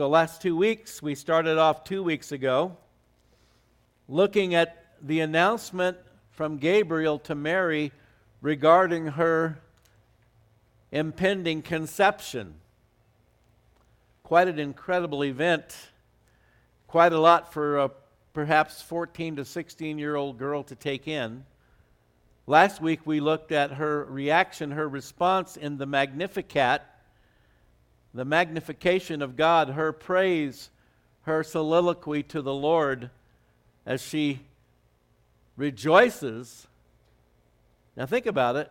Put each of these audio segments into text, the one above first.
So, last two weeks, we started off two weeks ago looking at the announcement from Gabriel to Mary regarding her impending conception. Quite an incredible event, quite a lot for a perhaps 14 to 16 year old girl to take in. Last week we looked at her reaction, her response in the Magnificat, the magnification of God, her praise, her soliloquy to the Lord as she rejoices. Now think about it.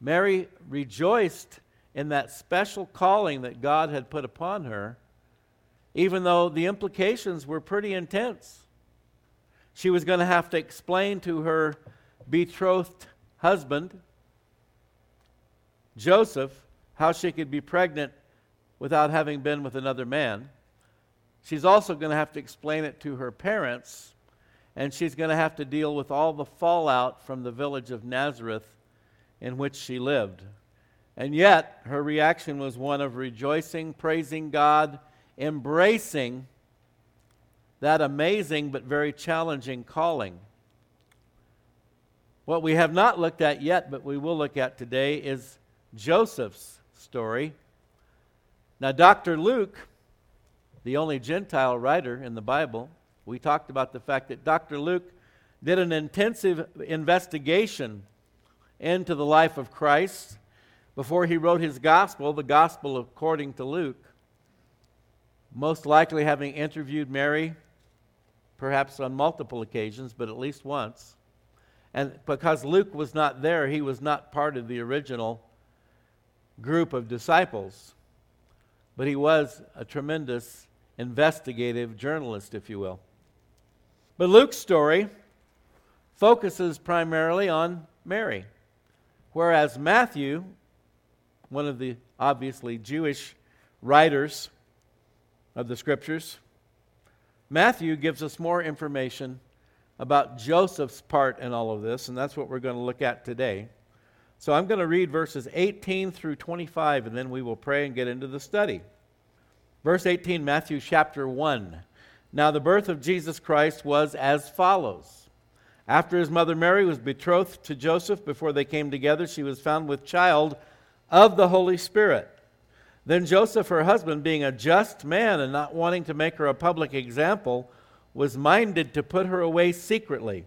Mary rejoiced in that special calling that God had put upon her, even though the implications were pretty intense. She was going to have to explain to her betrothed husband, Joseph, how she could be pregnant without having been with another man. She's also going to have to explain it to her parents, and she's going to have to deal with all the fallout from the village of Nazareth in which she lived. And yet, her reaction was one of rejoicing, praising God, embracing that amazing but very challenging calling. What we have not looked at yet, but we will look at today, is Joseph's story. Now, Dr. Luke, the only Gentile writer in the Bible, we talked about the fact that Dr. Luke did an intensive investigation into the life of Christ before he wrote his gospel, the gospel according to Luke. Most likely having interviewed Mary, perhaps on multiple occasions, but at least once. And because Luke was not there, he was not part of the original group of disciples. But he was a tremendous investigative journalist, if you will. But Luke's story focuses primarily on Mary. Whereas Matthew, one of the obviously Jewish writers of the scriptures, Matthew gives us more information about Joseph's part in all of this, and that's what we're going to look at today. So I'm going to read verses 18 through 25, and then we will pray and get into the study. Verse 18, Matthew chapter 1. Now the birth of Jesus Christ was as follows. After his mother Mary was betrothed to Joseph, before they came together, she was found with child of the Holy Spirit. Then Joseph, her husband, being a just man and not wanting to make her a public example, was minded to put her away secretly.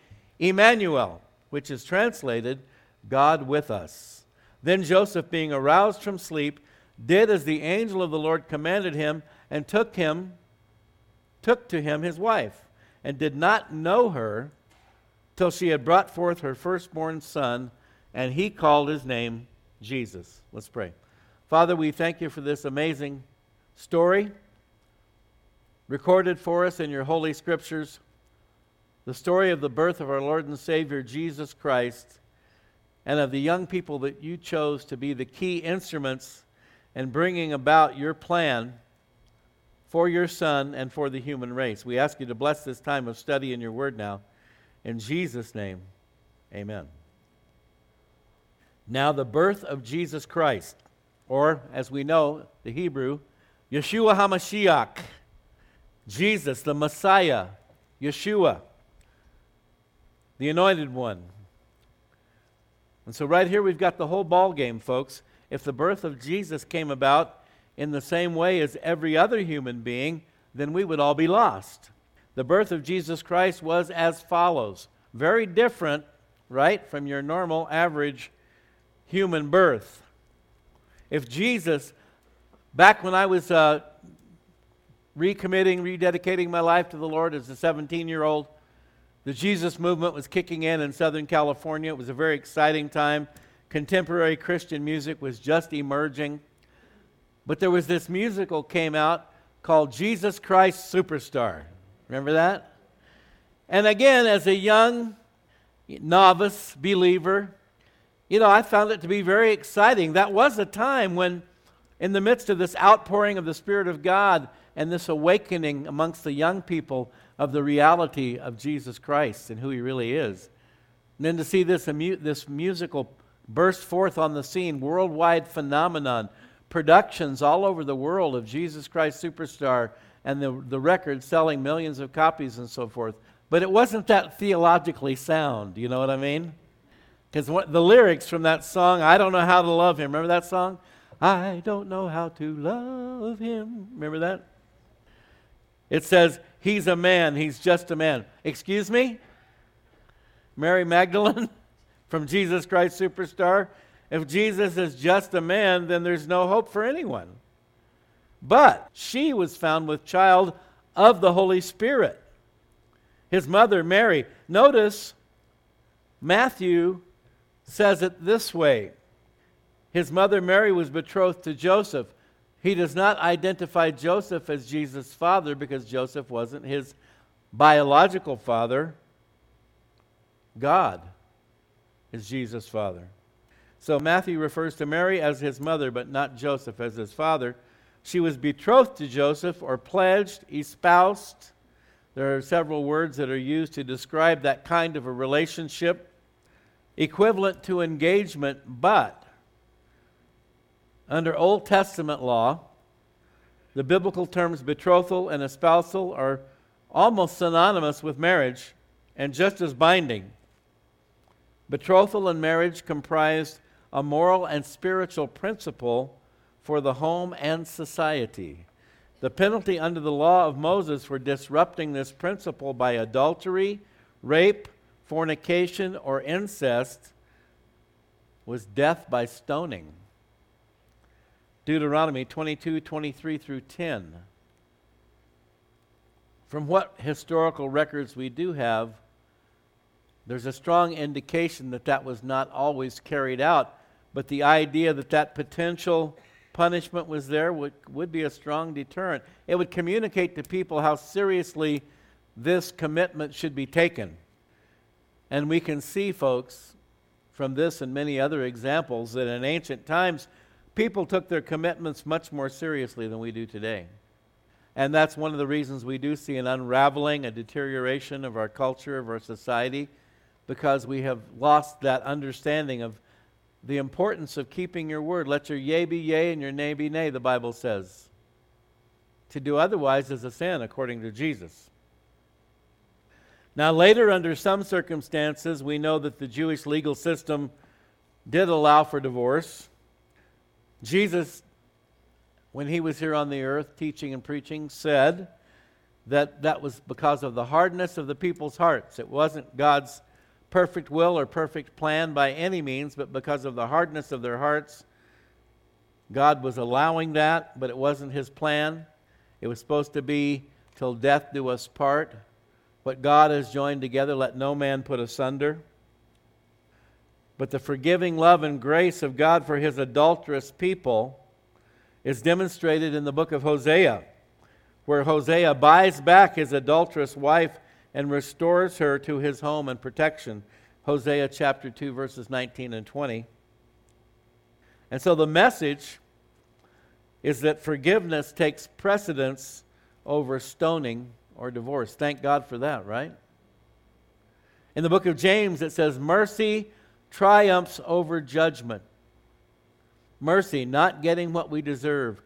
Emmanuel, which is translated God with us. Then Joseph, being aroused from sleep, did as the angel of the Lord commanded him, and took him, took to him his wife, and did not know her till she had brought forth her firstborn son, and he called his name Jesus. Let's pray. Father, we thank you for this amazing story recorded for us in your holy scriptures. The story of the birth of our Lord and Savior Jesus Christ and of the young people that you chose to be the key instruments in bringing about your plan for your Son and for the human race. We ask you to bless this time of study in your word now. In Jesus' name, amen. Now, the birth of Jesus Christ, or as we know, the Hebrew, Yeshua HaMashiach, Jesus, the Messiah, Yeshua, the anointed one. And so, right here, we've got the whole ball game, folks. If the birth of Jesus came about in the same way as every other human being, then we would all be lost the birth of Jesus Christ was as follows. Very different, right, from your normal, average human birth. If Jesus, back when I was uh, recommitting, rededicating my life to the Lord as a 17 year old, the Jesus movement was kicking in in Southern California. It was a very exciting time. Contemporary Christian music was just emerging. But there was this musical came out called Jesus Christ Superstar. Remember that? And again, as a young novice believer, you know, I found it to be very exciting. That was a time when, in the midst of this outpouring of the Spirit of God and this awakening amongst the young people of the reality of Jesus Christ and who He really is, and then to see this, this musical burst forth on the scene, worldwide phenomenon, productions all over the world of Jesus Christ Superstar and the, the record selling millions of copies and so forth. But it wasn't that theologically sound, you know what I mean? Because the lyrics from that song, I don't know how to love him. Remember that song? I don't know how to love him. Remember that? It says, He's a man, he's just a man. Excuse me? Mary Magdalene from Jesus Christ Superstar? If Jesus is just a man, then there's no hope for anyone. But she was found with child of the Holy Spirit his mother Mary. Notice Matthew says it this way His mother Mary was betrothed to Joseph. He does not identify Joseph as Jesus' father because Joseph wasn't his biological father. God is Jesus' father. So Matthew refers to Mary as his mother, but not Joseph as his father. She was betrothed to Joseph or pledged, espoused. There are several words that are used to describe that kind of a relationship, equivalent to engagement, but under Old Testament law, the biblical terms betrothal and espousal are almost synonymous with marriage and just as binding. Betrothal and marriage comprised a moral and spiritual principle for the home and society. The penalty under the law of Moses for disrupting this principle by adultery, rape, fornication, or incest was death by stoning. Deuteronomy 22 23 through 10. From what historical records we do have, there's a strong indication that that was not always carried out, but the idea that that potential punishment was there would, would be a strong deterrent. It would communicate to people how seriously this commitment should be taken. And we can see, folks, from this and many other examples, that in ancient times, people took their commitments much more seriously than we do today. And that's one of the reasons we do see an unraveling, a deterioration of our culture, of our society, because we have lost that understanding of the importance of keeping your word. Let your yea be yea and your nay be nay, the Bible says. To do otherwise is a sin, according to Jesus. Now, later, under some circumstances, we know that the Jewish legal system did allow for divorce. Jesus, when he was here on the earth teaching and preaching, said that that was because of the hardness of the people's hearts. It wasn't God's perfect will or perfect plan by any means, but because of the hardness of their hearts, God was allowing that, but it wasn't His plan. It was supposed to be till death do us part. What God has joined together, let no man put asunder. But the forgiving love and grace of God for His adulterous people is demonstrated in the book of Hosea, where Hosea buys back his adulterous wife and restores her to his home and protection. Hosea chapter 2, verses 19 and 20. And so the message is that forgiveness takes precedence over stoning or divorce. Thank God for that, right? In the book of James, it says, Mercy triumphs over judgment. Mercy, not getting what we deserve.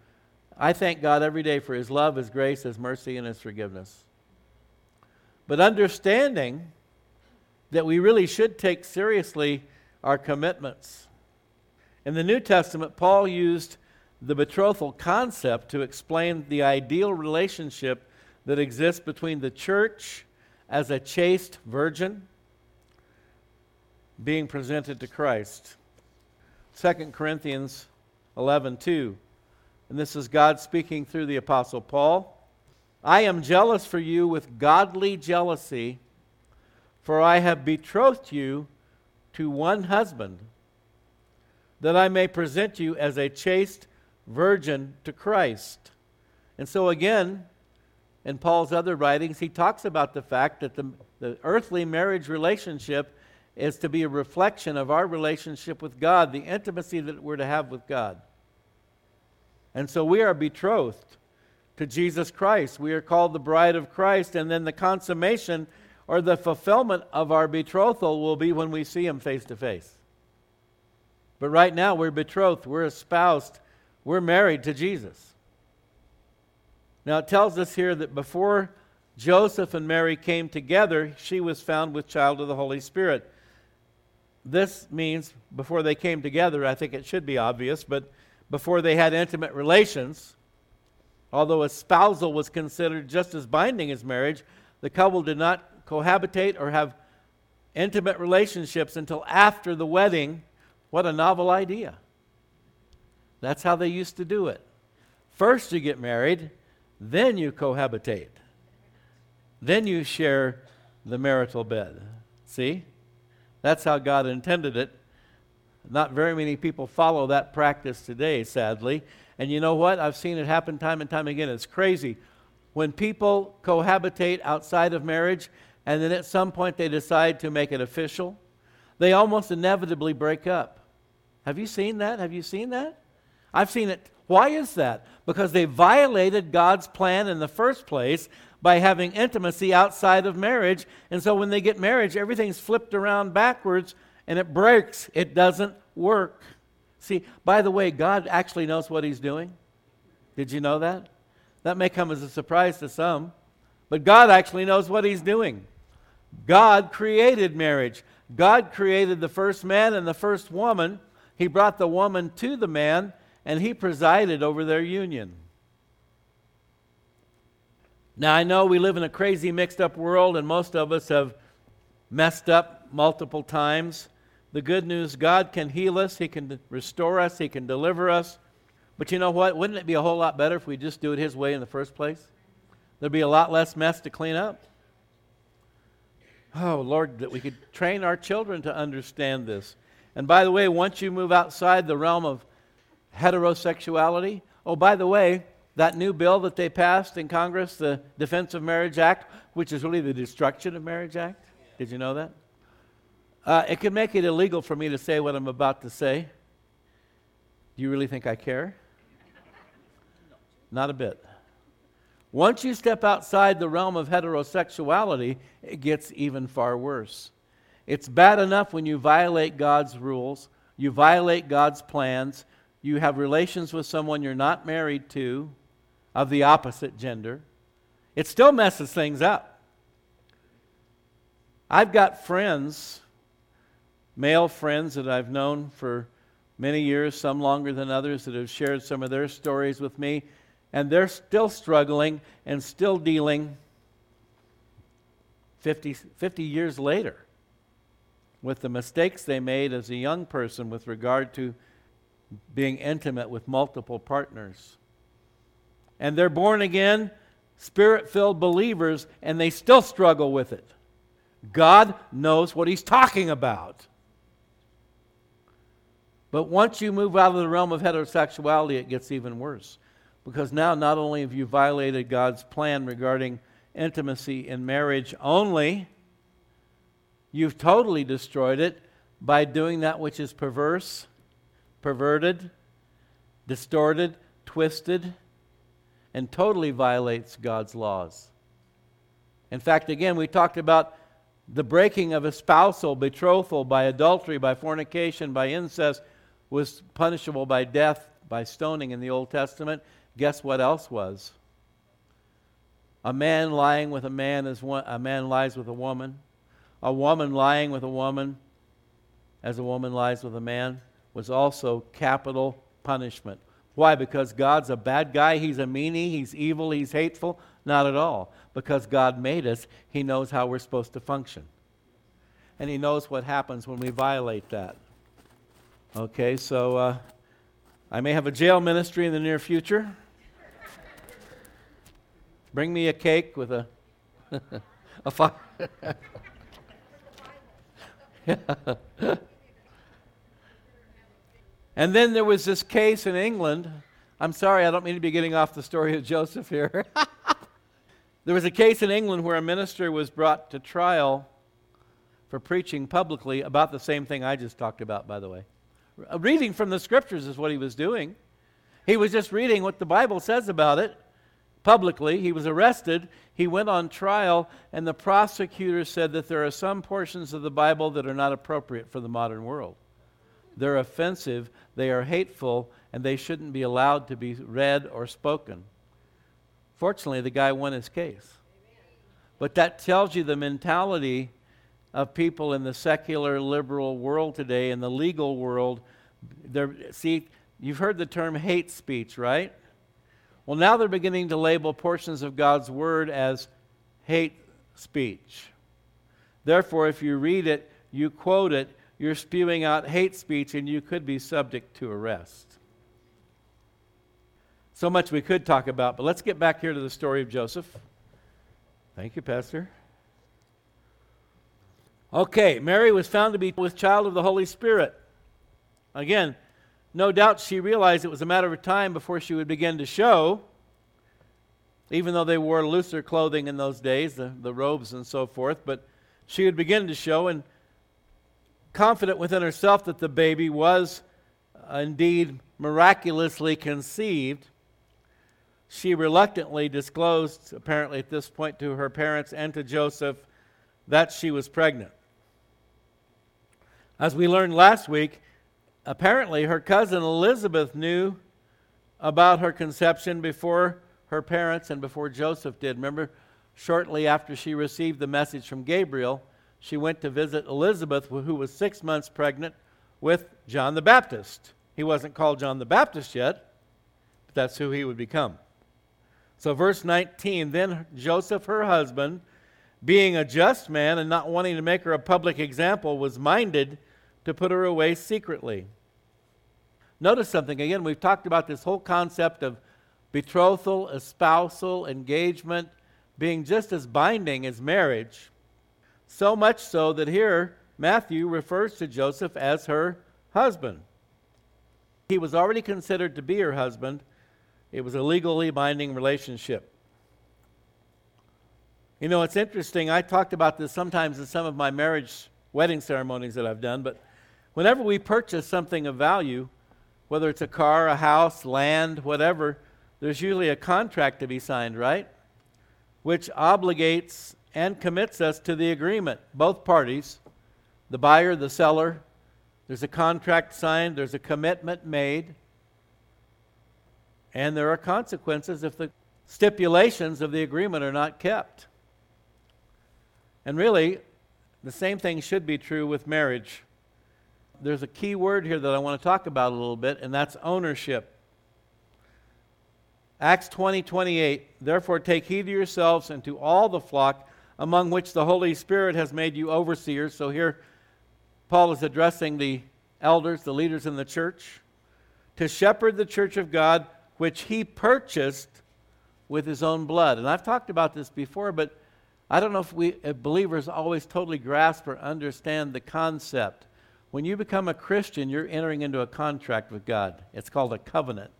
I thank God every day for His love, His grace, His mercy, and His forgiveness but understanding that we really should take seriously our commitments. In the New Testament, Paul used the betrothal concept to explain the ideal relationship that exists between the church as a chaste virgin being presented to Christ. 2 Corinthians 11:2. And this is God speaking through the apostle Paul. I am jealous for you with godly jealousy, for I have betrothed you to one husband, that I may present you as a chaste virgin to Christ. And so, again, in Paul's other writings, he talks about the fact that the, the earthly marriage relationship is to be a reflection of our relationship with God, the intimacy that we're to have with God. And so we are betrothed to Jesus Christ. We are called the bride of Christ, and then the consummation or the fulfillment of our betrothal will be when we see him face to face. But right now, we're betrothed, we're espoused, we're married to Jesus. Now, it tells us here that before Joseph and Mary came together, she was found with child of the Holy Spirit. This means before they came together, I think it should be obvious, but before they had intimate relations, although espousal was considered just as binding as marriage, the couple did not cohabitate or have intimate relationships until after the wedding. What a novel idea! That's how they used to do it. First, you get married, then you cohabitate, then you share the marital bed. See? That's how God intended it. Not very many people follow that practice today, sadly. And you know what? I've seen it happen time and time again. It's crazy. When people cohabitate outside of marriage and then at some point they decide to make it official, they almost inevitably break up. Have you seen that? Have you seen that? I've seen it. Why is that? Because they violated God's plan in the first place by having intimacy outside of marriage. And so when they get married, everything's flipped around backwards and it breaks. It doesn't work. See, by the way, God actually knows what He's doing. Did you know that? That may come as a surprise to some, but God actually knows what He's doing. God created marriage. God created the first man and the first woman. He brought the woman to the man, and He presided over their union. Now, I know we live in a crazy, mixed up world, and most of us have messed up multiple times. The good news God can heal us, He can restore us, He can deliver us. But you know what? Wouldn't it be a whole lot better if we just do it His way in the first place? There'd be a lot less mess to clean up. Oh, Lord, that we could train our children to understand this. And by the way, once you move outside the realm of heterosexuality, oh, by the way, that new bill that they passed in Congress, the Defense of Marriage Act, which is really the Destruction of Marriage Act. Did you know that? Uh, it could make it illegal for me to say what I'm about to say. Do you really think I care? Not a bit. Once you step outside the realm of heterosexuality, it gets even far worse. It's bad enough when you violate God's rules, you violate God's plans, you have relations with someone you're not married to, of the opposite gender, it still messes things up. I've got friends, male friends that I've known for many years, some longer than others, that have shared some of their stories with me, and they're still struggling and still dealing 50, 50 years later with the mistakes they made as a young person with regard to being intimate with multiple partners and they're born again, spirit filled believers, and they still struggle with it. God knows what He's talking about. But once you move out of the realm of heterosexuality, it gets even worse. Because now, not only have you violated God's plan regarding intimacy in marriage only, you've totally destroyed it by doing that which is perverse, perverted, distorted, twisted, and totally violates God's laws. In fact, again, we talked about the breaking of a spousal betrothal by adultery, by fornication, by incest was punishable by death, by stoning in the Old Testament. Guess what else was? A man lying with a man as one, a man lies with a woman. A woman lying with a woman as a woman lies with a man was also capital punishment. Why? Because God's a bad guy, he's a meanie, he's evil, he's hateful? Not at all. Because God made us, he knows how we're supposed to function. And he knows what happens when we violate that. Okay, so uh, I may have a jail ministry in the near future. Bring me a cake with a a fire. And then there was this case in England I'm sorry, I don't mean to be getting off the story of Joseph here. there was a case in England where a minister was brought to trial for preaching publicly about the same thing I just talked about, by the way. Uh, reading from the scriptures is what he was doing. He was just reading what the Bible says about it publicly. He was arrested. He went on trial, and the prosecutor said that there are some portions of the Bible that are not appropriate for the modern world. They're offensive, they are hateful, and they shouldn't be allowed to be read or spoken. Fortunately, the guy won his case. But that tells you the mentality of people in the secular liberal world today, in the legal world. They're, see, you've heard the term hate speech, right? Well, now they're beginning to label portions of God's word as hate speech. Therefore, if you read it, you quote it, you're spewing out hate speech and you could be subject to arrest. So much we could talk about, but let's get back here to the story of Joseph. Thank you, Pastor. Okay, Mary was found to be with child of the Holy Spirit. Again, no doubt she realized it was a matter of time before she would begin to show, even though they wore looser clothing in those days, the, the robes and so forth, but she would begin to show, and confident within herself that the baby was uh, indeed miraculously conceived, she reluctantly disclosed, apparently at this point, to her parents and to Joseph that she was pregnant. As we learned last week, apparently her cousin Elizabeth knew about her conception before her parents and before Joseph did. Remember, shortly after she received the message from Gabriel, she went to visit Elizabeth, who was six months pregnant with John the Baptist. He wasn't called John the Baptist yet, but that's who he would become. So, verse 19 Then Joseph, her husband, being a just man and not wanting to make her a public example, was minded to put her away secretly. Notice something again, we've talked about this whole concept of betrothal, espousal, engagement being just as binding as marriage. So much so that here Matthew refers to Joseph as her husband. He was already considered to be her husband, it was a legally binding relationship. You know, it's interesting. I talked about this sometimes in some of my marriage wedding ceremonies that I've done, but whenever we purchase something of value, whether it's a car, a house, land, whatever, there's usually a contract to be signed, right? Which obligates and commits us to the agreement, both parties, the buyer, the seller. There's a contract signed, there's a commitment made, and there are consequences if the stipulations of the agreement are not kept. And really, the same thing should be true with marriage. There's a key word here that I want to talk about a little bit, and that's ownership. Acts 20 28. Therefore, take heed to yourselves and to all the flock among which the Holy Spirit has made you overseers. So here, Paul is addressing the elders, the leaders in the church, to shepherd the church of God, which he purchased with his own blood. And I've talked about this before, but I don't know if we believers always totally grasp or understand the concept. When you become a Christian, you're entering into a contract with God. It's called a covenant.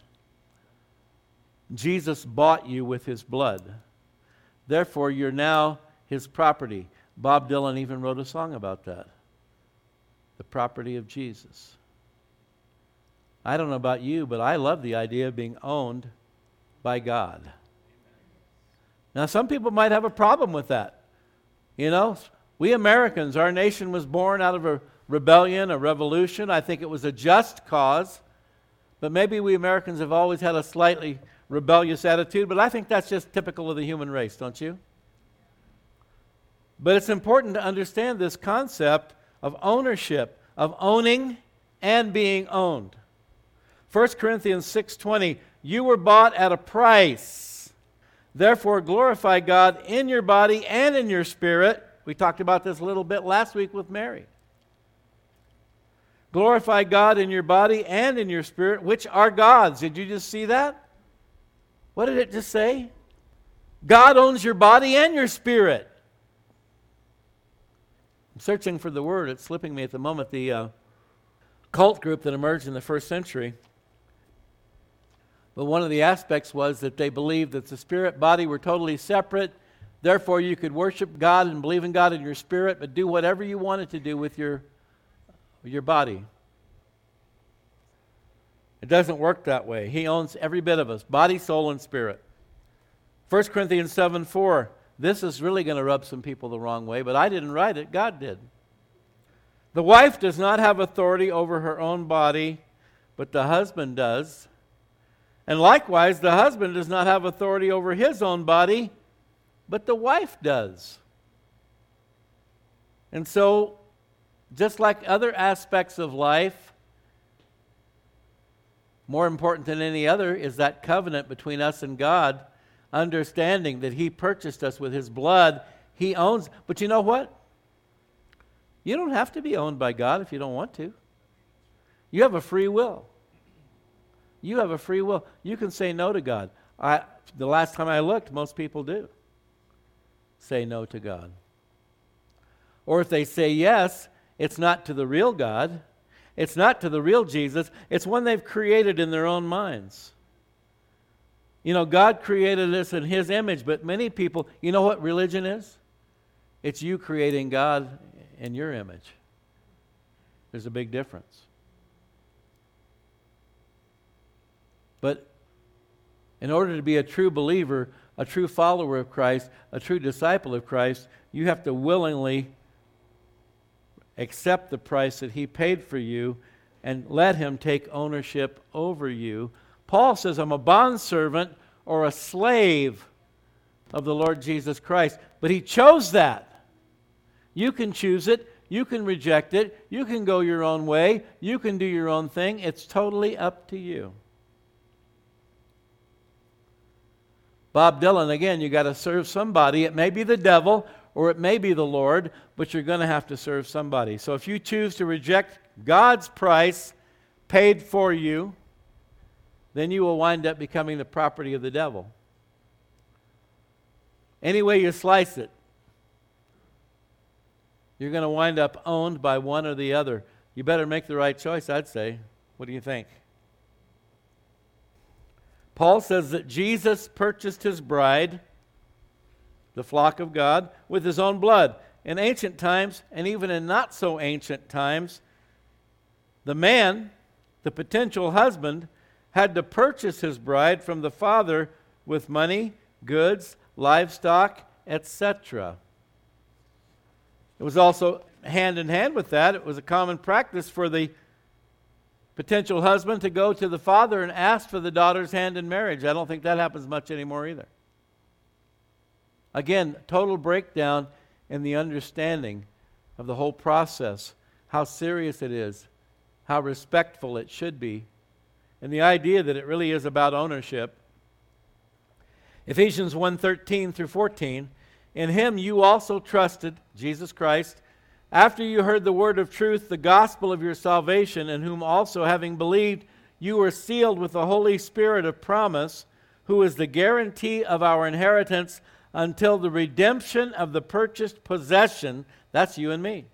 Jesus bought you with his blood. Therefore, you're now his property. Bob Dylan even wrote a song about that. The property of Jesus. I don't know about you, but I love the idea of being owned by God. Now, some people might have a problem with that. You know, we Americans, our nation was born out of a rebellion, a revolution. I think it was a just cause. But maybe we Americans have always had a slightly rebellious attitude, but I think that's just typical of the human race, don't you? But it's important to understand this concept of ownership, of owning and being owned. 1 Corinthians 6:20 You were bought at a price. Therefore glorify God in your body and in your spirit. We talked about this a little bit last week with Mary. Glorify God in your body and in your spirit, which are God's. Did you just see that? What did it just say? God owns your body and your spirit. I'm searching for the word. It's slipping me at the moment. The uh, cult group that emerged in the first century But one of the aspects was that they believed that the spirit body were totally separate. Therefore, you could worship God and believe in God in your spirit, but do whatever you wanted to do with your, your body. It doesn't work that way. He owns every bit of us body, soul, and spirit. 1 Corinthians 7 4. This is really going to rub some people the wrong way, but I didn't write it, God did. The wife does not have authority over her own body, but the husband does. And likewise, the husband does not have authority over his own body, but the wife does. And so, just like other aspects of life, more important than any other is that covenant between us and God, understanding that He purchased us with His blood. He owns. But you know what? You don't have to be owned by God if you don't want to. You have a free will. You have a free will. You can say no to God. I, the last time I looked, most people do say no to God. Or if they say yes, it's not to the real God, it's not to the real Jesus, it's one they've created in their own minds. You know, God created us in His image, but many people, you know what religion is? It's you creating God in your image. There's a big difference. But in order to be a true believer, a true follower of Christ, a true disciple of Christ, you have to willingly accept the price that He paid for you and let Him take ownership over you. Paul says, I'm a bondservant or a slave of the Lord Jesus Christ. But He chose that. You can choose it. You can reject it. You can go your own way. You can do your own thing. It's totally up to you. Bob Dylan, again, you got to serve somebody. It may be the devil or it may be the Lord, but you're going to have to serve somebody. So if you choose to reject God's price paid for you, then you will wind up becoming the property of the devil. Any way you slice it, you're going to wind up owned by one or the other. You better make the right choice, I'd say. What do you think? Paul says that Jesus purchased his bride, the flock of God, with his own blood. In ancient times, and even in not so ancient times, the man, the potential husband, had to purchase his bride from the father with money, goods, livestock, etc. It was also hand in hand with that, it was a common practice for the potential husband to go to the father and ask for the daughter's hand in marriage. I don't think that happens much anymore either. Again, total breakdown in the understanding of the whole process, how serious it is, how respectful it should be, and the idea that it really is about ownership. Ephesians 1:13 through 14, in him you also trusted, Jesus Christ, after you heard the word of truth, the gospel of your salvation, in whom also, having believed, you were sealed with the Holy Spirit of promise, who is the guarantee of our inheritance until the redemption of the purchased possession. That's you and me.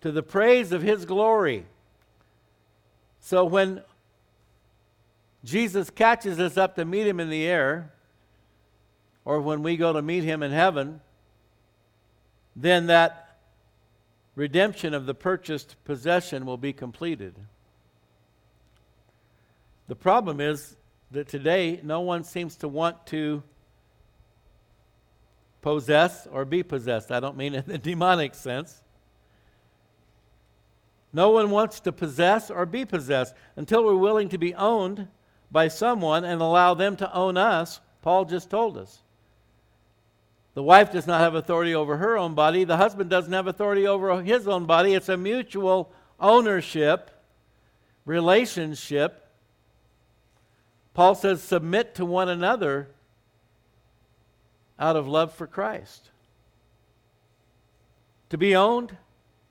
To the praise of his glory. So when Jesus catches us up to meet him in the air, or when we go to meet him in heaven, then that redemption of the purchased possession will be completed. The problem is that today no one seems to want to possess or be possessed. I don't mean in the demonic sense. No one wants to possess or be possessed until we're willing to be owned by someone and allow them to own us. Paul just told us. The wife does not have authority over her own body. The husband doesn't have authority over his own body. It's a mutual ownership, relationship. Paul says, submit to one another out of love for Christ. To be owned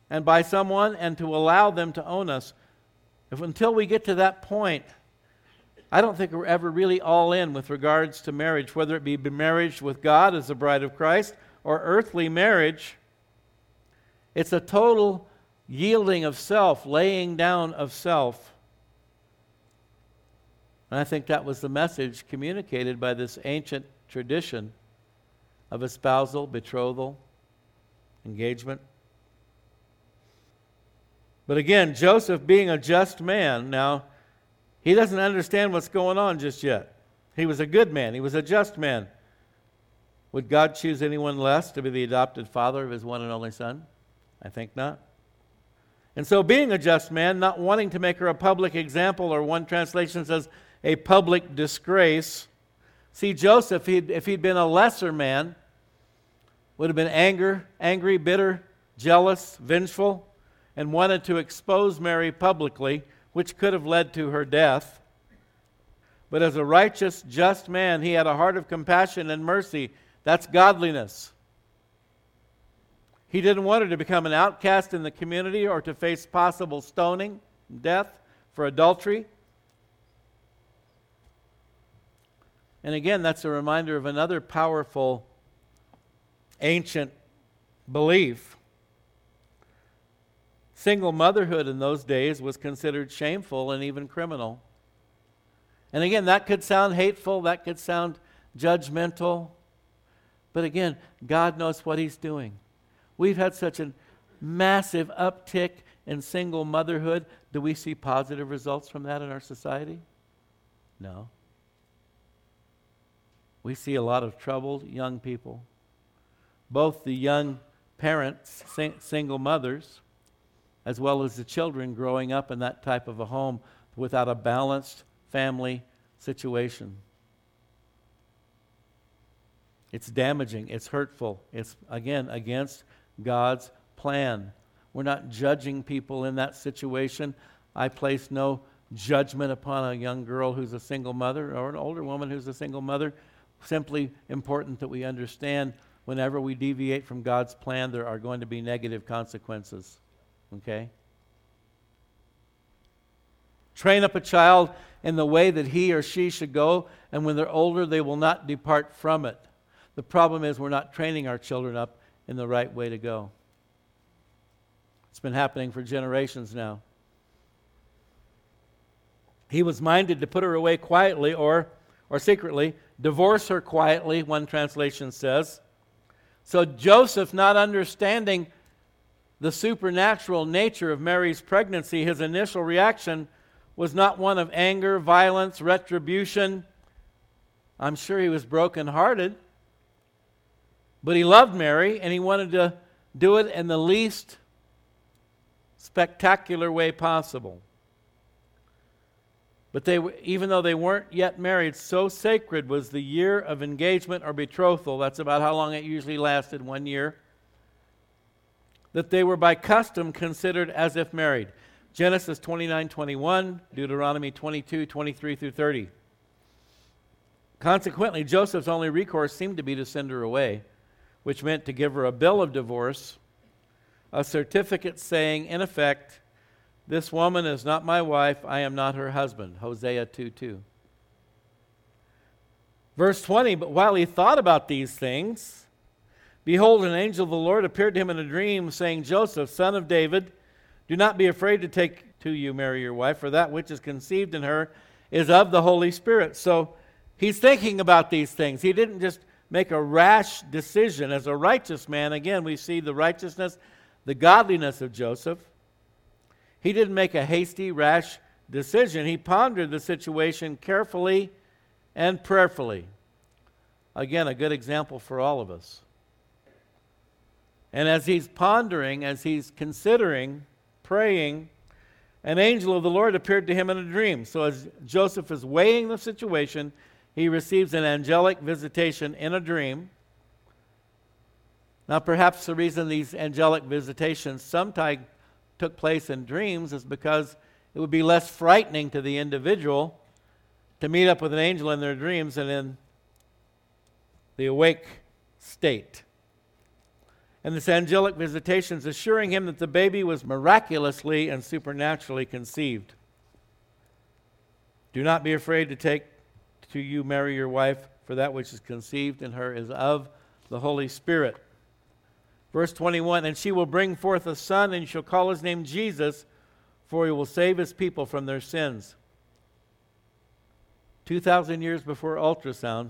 and by someone and to allow them to own us. If until we get to that point, I don't think we're ever really all in with regards to marriage, whether it be marriage with God as the bride of Christ or earthly marriage. It's a total yielding of self, laying down of self. And I think that was the message communicated by this ancient tradition of espousal, betrothal, engagement. But again, Joseph being a just man, now, he doesn't understand what's going on just yet. He was a good man, he was a just man. Would God choose anyone less to be the adopted father of his one and only son? I think not. And so, being a just man, not wanting to make her a public example, or one translation says a public disgrace. See, Joseph, he'd, if he'd been a lesser man, would have been anger, angry, bitter, jealous, vengeful, and wanted to expose Mary publicly, which could have led to her death. But as a righteous, just man, he had a heart of compassion and mercy. That's godliness. He didn't want her to become an outcast in the community or to face possible stoning, death for adultery. And again, that's a reminder of another powerful ancient belief. Single motherhood in those days was considered shameful and even criminal. And again, that could sound hateful, that could sound judgmental. But again, God knows what He's doing. We've had such a massive uptick in single motherhood. Do we see positive results from that in our society? No. We see a lot of troubled young people both the young parents, sing, single mothers, as well as the children growing up in that type of a home without a balanced family situation. It's damaging, it's hurtful, it's again against God's plan. We're not judging people in that situation. I place no judgment upon a young girl who's a single mother or an older woman who's a single mother. Simply important that we understand whenever we deviate from God's plan, there are going to be negative consequences. Okay? Train up a child in the way that he or she should go, and when they're older, they will not depart from it. The problem is we're not training our children up in the right way to go. It's been happening for generations now. He was minded to put her away quietly or, or secretly, divorce her quietly, one translation says. So Joseph, not understanding the supernatural nature of Mary's pregnancy, his initial reaction was not one of anger, violence, retribution. I'm sure he was brokenhearted. But he loved Mary and he wanted to do it in the least spectacular way possible. But they, even though they weren't yet married, so sacred was the year of engagement or betrothal. That's about how long it usually lasted, one year. That they were by custom considered as if married. Genesis 29 21, Deuteronomy 22 23 through 30. Consequently, Joseph's only recourse seemed to be to send her away, which meant to give her a bill of divorce, a certificate saying, in effect, this woman is not my wife, I am not her husband. Hosea 2 2. Verse 20, but while he thought about these things, behold, an angel of the Lord appeared to him in a dream, saying, Joseph, son of David, do not be afraid to take to you Mary your wife, for that which is conceived in her is of the Holy Spirit. So he's thinking about these things. He didn't just make a rash decision. As a righteous man, again, we see the righteousness, the godliness of Joseph. He didn't make a hasty, rash decision. He pondered the situation carefully and prayerfully. Again, a good example for all of us. And as he's pondering, as he's considering, praying, an angel of the Lord appeared to him in a dream. So, as Joseph is weighing the situation, he receives an angelic visitation in a dream. Now, perhaps the reason these angelic visitations sometimes took place in dreams is because it would be less frightening to the individual to meet up with an angel in their dreams than in the awake state. And this angelic visitation is assuring him that the baby was miraculously and supernaturally conceived. Do not be afraid to take to you Mary your wife, for that which is conceived in her is of the Holy Spirit. Verse 21 And she will bring forth a son, and shall call his name Jesus, for he will save his people from their sins. 2,000 years before ultrasound,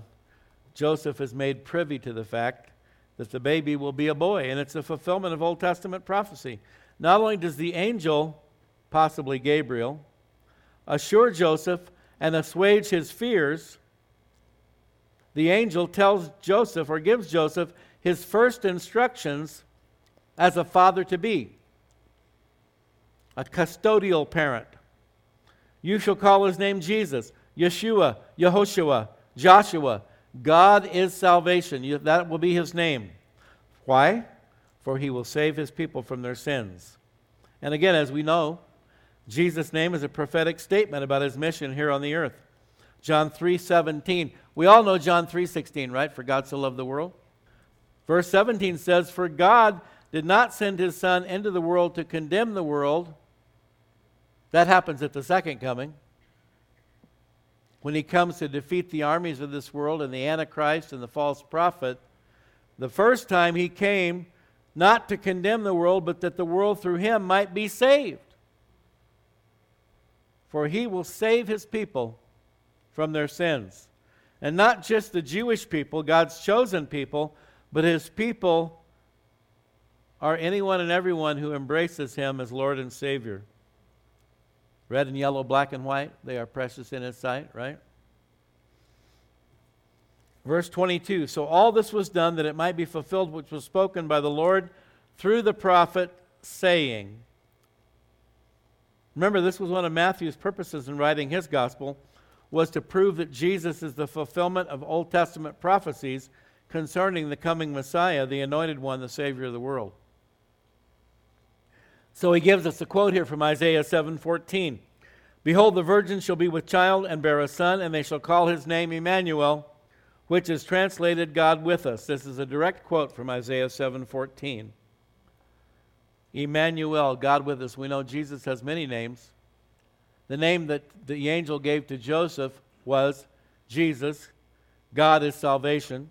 Joseph is made privy to the fact that the baby will be a boy, and it's a fulfillment of Old Testament prophecy. Not only does the angel, possibly Gabriel, assure Joseph and assuage his fears, the angel tells Joseph or gives Joseph his first instructions as a father to be, a custodial parent. You shall call his name Jesus, Yeshua, Yehoshua, Joshua. God is salvation. You, that will be his name. Why? For he will save his people from their sins. And again, as we know, Jesus' name is a prophetic statement about his mission here on the earth. John 3:17. We all know John 3:16, right? For God so loved the world. Verse 17 says, "For God did not send his son into the world to condemn the world." That happens at the second coming. When he comes to defeat the armies of this world and the antichrist and the false prophet, the first time he came not to condemn the world, but that the world through him might be saved. For he will save his people from their sins. And not just the Jewish people, God's chosen people, but his people are anyone and everyone who embraces him as Lord and Savior. Red and yellow, black and white, they are precious in his sight, right? Verse 22 So all this was done that it might be fulfilled which was spoken by the Lord through the prophet, saying, Remember, this was one of Matthew's purposes in writing his gospel, was to prove that Jesus is the fulfillment of Old Testament prophecies concerning the coming Messiah, the anointed one, the Savior of the world. So he gives us a quote here from Isaiah 7:14. Behold, the virgin shall be with child and bear a son, and they shall call his name Emmanuel, which is translated God with us. This is a direct quote from Isaiah 7:14. Emmanuel, God with us. We know Jesus has many names. The name that the angel gave to Joseph was Jesus. God is salvation.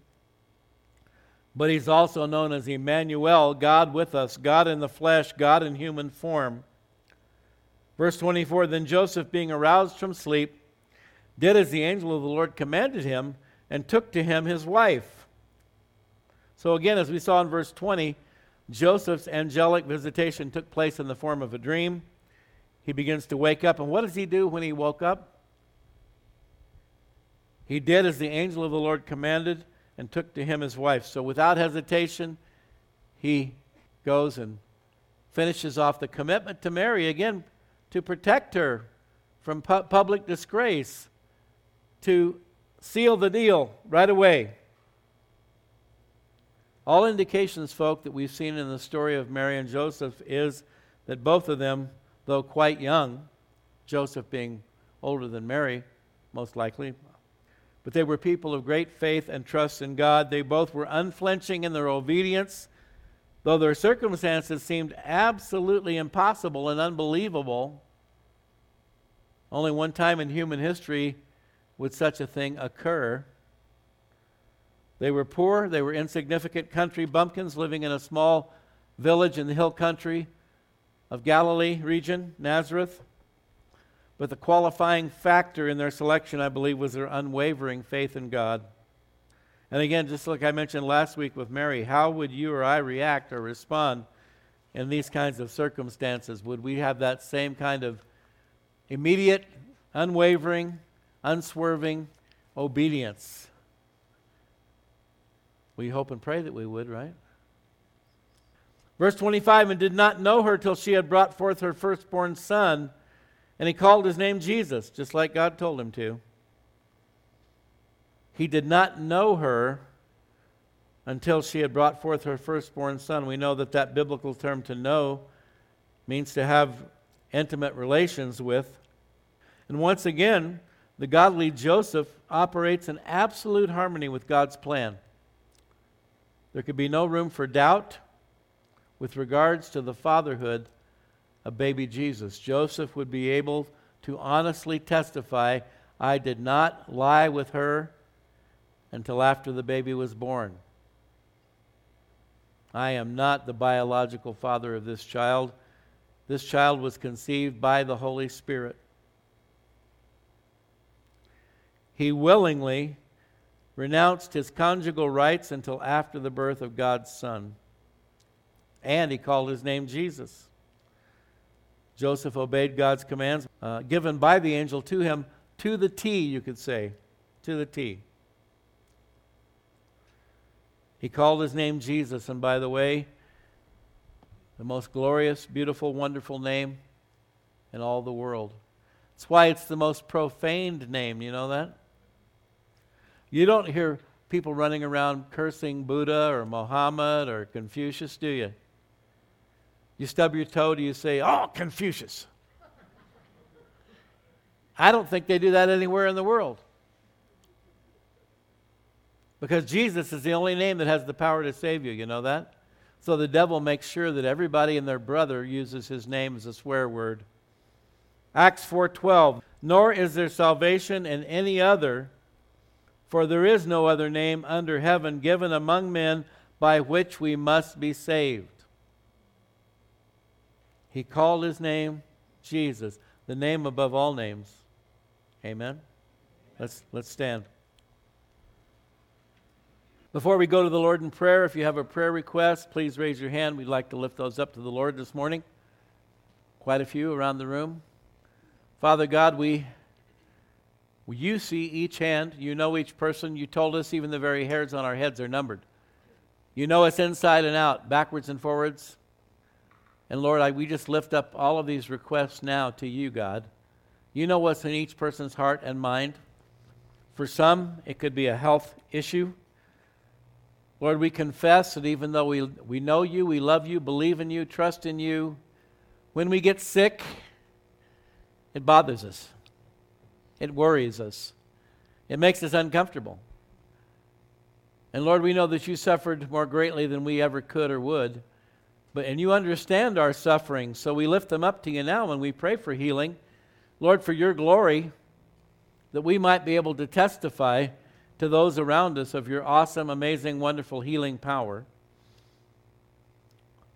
But he's also known as Emmanuel, God with us, God in the flesh, God in human form. Verse 24 Then Joseph, being aroused from sleep, did as the angel of the Lord commanded him and took to him his wife. So, again, as we saw in verse 20, Joseph's angelic visitation took place in the form of a dream. He begins to wake up, and what does he do when he woke up? He did as the angel of the Lord commanded and took to him his wife. So without hesitation, he goes and finishes off the commitment to Mary again to protect her from pu- public disgrace, to seal the deal right away. All indications, folk, that we've seen in the story of Mary and Joseph is that both of them, though quite young, Joseph being older than Mary, most likely, but they were people of great faith and trust in God. They both were unflinching in their obedience, though their circumstances seemed absolutely impossible and unbelievable. Only one time in human history would such a thing occur. They were poor, they were insignificant country bumpkins living in a small village in the hill country of Galilee region, Nazareth. But the qualifying factor in their selection, I believe, was their unwavering faith in God. And again, just like I mentioned last week with Mary, how would you or I react or respond in these kinds of circumstances? Would we have that same kind of immediate, unwavering, unswerving obedience? We hope and pray that we would, right? Verse 25 and did not know her till she had brought forth her firstborn son, and he called his name Jesus, just like God told him to. He did not know her until she had brought forth her firstborn son. We know that that biblical term to know means to have intimate relations with. And once again, the godly Joseph operates in absolute harmony with God's plan. There could be no room for doubt with regards to the fatherhood of baby Jesus. Joseph would be able to honestly testify I did not lie with her until after the baby was born. I am not the biological father of this child. This child was conceived by the Holy Spirit. he willingly renounced his conjugal rights until after the birth of God's Son. And he called his name Jesus. Joseph obeyed God's commands uh, given by the angel to him to the T, you could say. To the T. He called his name Jesus, and by the way, the most glorious, beautiful, wonderful name in all the world. That's why it's the most profaned name. You know that? You don't hear people running around cursing Buddha or Mohammed or Confucius, do you? You stub your toe, do you say, Oh, Confucius? I don't think they do that anywhere in the world. Because Jesus is the only name that has the power to save you. You know that? So the devil makes sure that everybody and their brother uses his name as a swear word. Acts 4:12 Nor is there salvation in any other for there is no other name under heaven given among men by which we must be saved. He called his name Jesus, the name above all names. Amen. Let's let's stand. Before we go to the Lord in prayer, if you have a prayer request, please raise your hand. We'd like to lift those up to the Lord this morning. Quite a few around the room. Father God, we you see each hand. You know each person. You told us even the very hairs on our heads are numbered. You know us inside and out, backwards and forwards. And Lord, I, we just lift up all of these requests now to you, God. You know what's in each person's heart and mind. For some, it could be a health issue. Lord, we confess that even though we, we know you, we love you, believe in you, trust in you, when we get sick, it bothers us. It worries us. It makes us uncomfortable. And Lord, we know that you suffered more greatly than we ever could or would. But and you understand our suffering, so we lift them up to you now and we pray for healing. Lord, for your glory, that we might be able to testify to those around us of your awesome, amazing, wonderful healing power.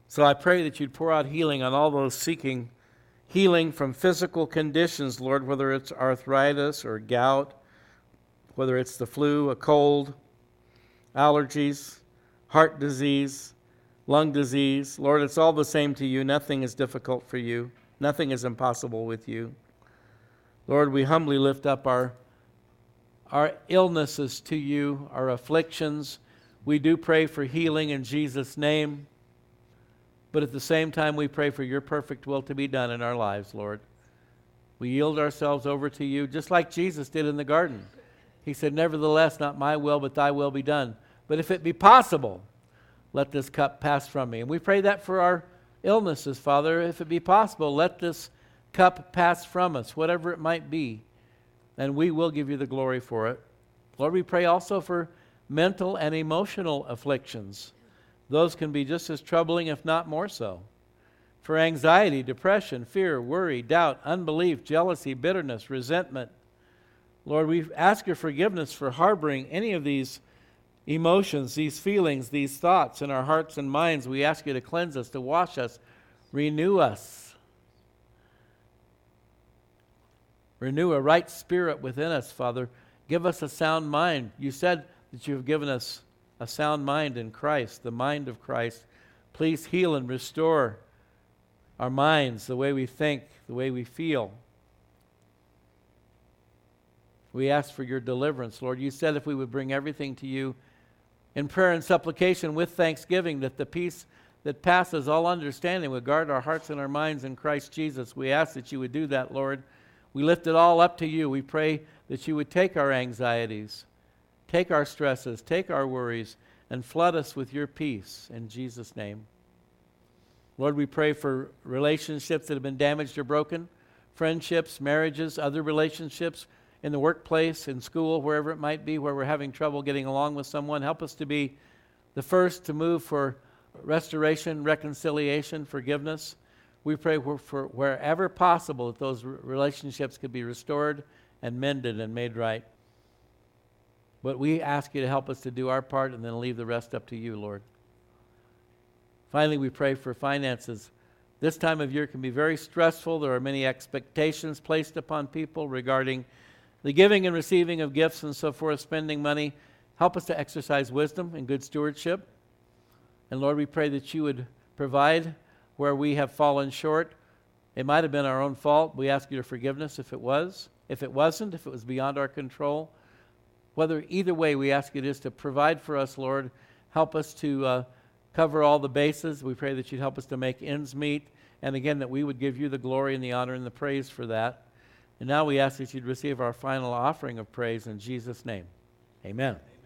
So I pray that you'd pour out healing on all those seeking healing from physical conditions, Lord, whether it's arthritis or gout, whether it's the flu, a cold, allergies, heart disease, lung disease. Lord, it's all the same to you. Nothing is difficult for you, nothing is impossible with you. Lord, we humbly lift up our, our illnesses to you, our afflictions. We do pray for healing in Jesus' name. But at the same time, we pray for your perfect will to be done in our lives, Lord. We yield ourselves over to you, just like Jesus did in the garden. He said, Nevertheless, not my will, but thy will be done. But if it be possible, let this cup pass from me. And we pray that for our illnesses, Father. If it be possible, let this cup pass from us, whatever it might be. And we will give you the glory for it. Lord, we pray also for mental and emotional afflictions those can be just as troubling, if not more so. For anxiety, depression, fear, worry, doubt, unbelief, jealousy, bitterness, resentment. Lord, we ask your forgiveness for harboring any of these emotions, these feelings, these thoughts in our hearts and minds. We ask you to cleanse us, to wash us, renew us. Renew a right spirit within us, Father. Give us a sound mind. You said that you have given us a sound mind in Christ, the mind of Christ. Please heal and restore our minds, the way we think, the way we feel. We ask for your deliverance, Lord. You said if we would bring everything to you in prayer and supplication with thanksgiving, that the peace that passes all understanding would guard our hearts and our minds in Christ Jesus. We ask that you would do that, Lord. We lift it all up to you. We pray that you would take our anxieties, Take our stresses, take our worries, and flood us with your peace in Jesus' name. Lord, we pray for relationships that have been damaged or broken, friendships, marriages, other relationships in the workplace, in school, wherever it might be, where we're having trouble getting along with someone. Help us to be the first to move for restoration, reconciliation, forgiveness. We pray for, wherever possible that those relationships could be restored and mended and made right. But we ask you to help us to do our part and then leave the rest up to you, Lord. Finally, we pray for finances. This time of year can be very stressful. There are many expectations placed upon people regarding the giving and receiving of gifts and so forth, spending money. Help us to exercise wisdom and good stewardship. And Lord, we pray that you would provide where we have fallen short. It might have been our own fault. We ask your forgiveness if it was. If it wasn't, if it was beyond our control, whether either way, we ask it is to provide for us, Lord. Help us to uh, cover all the bases. We pray that you'd help us to make ends meet. And again, that we would give you the glory and the honor and the praise for that. And now we ask that you'd receive our final offering of praise in Jesus' name. Amen.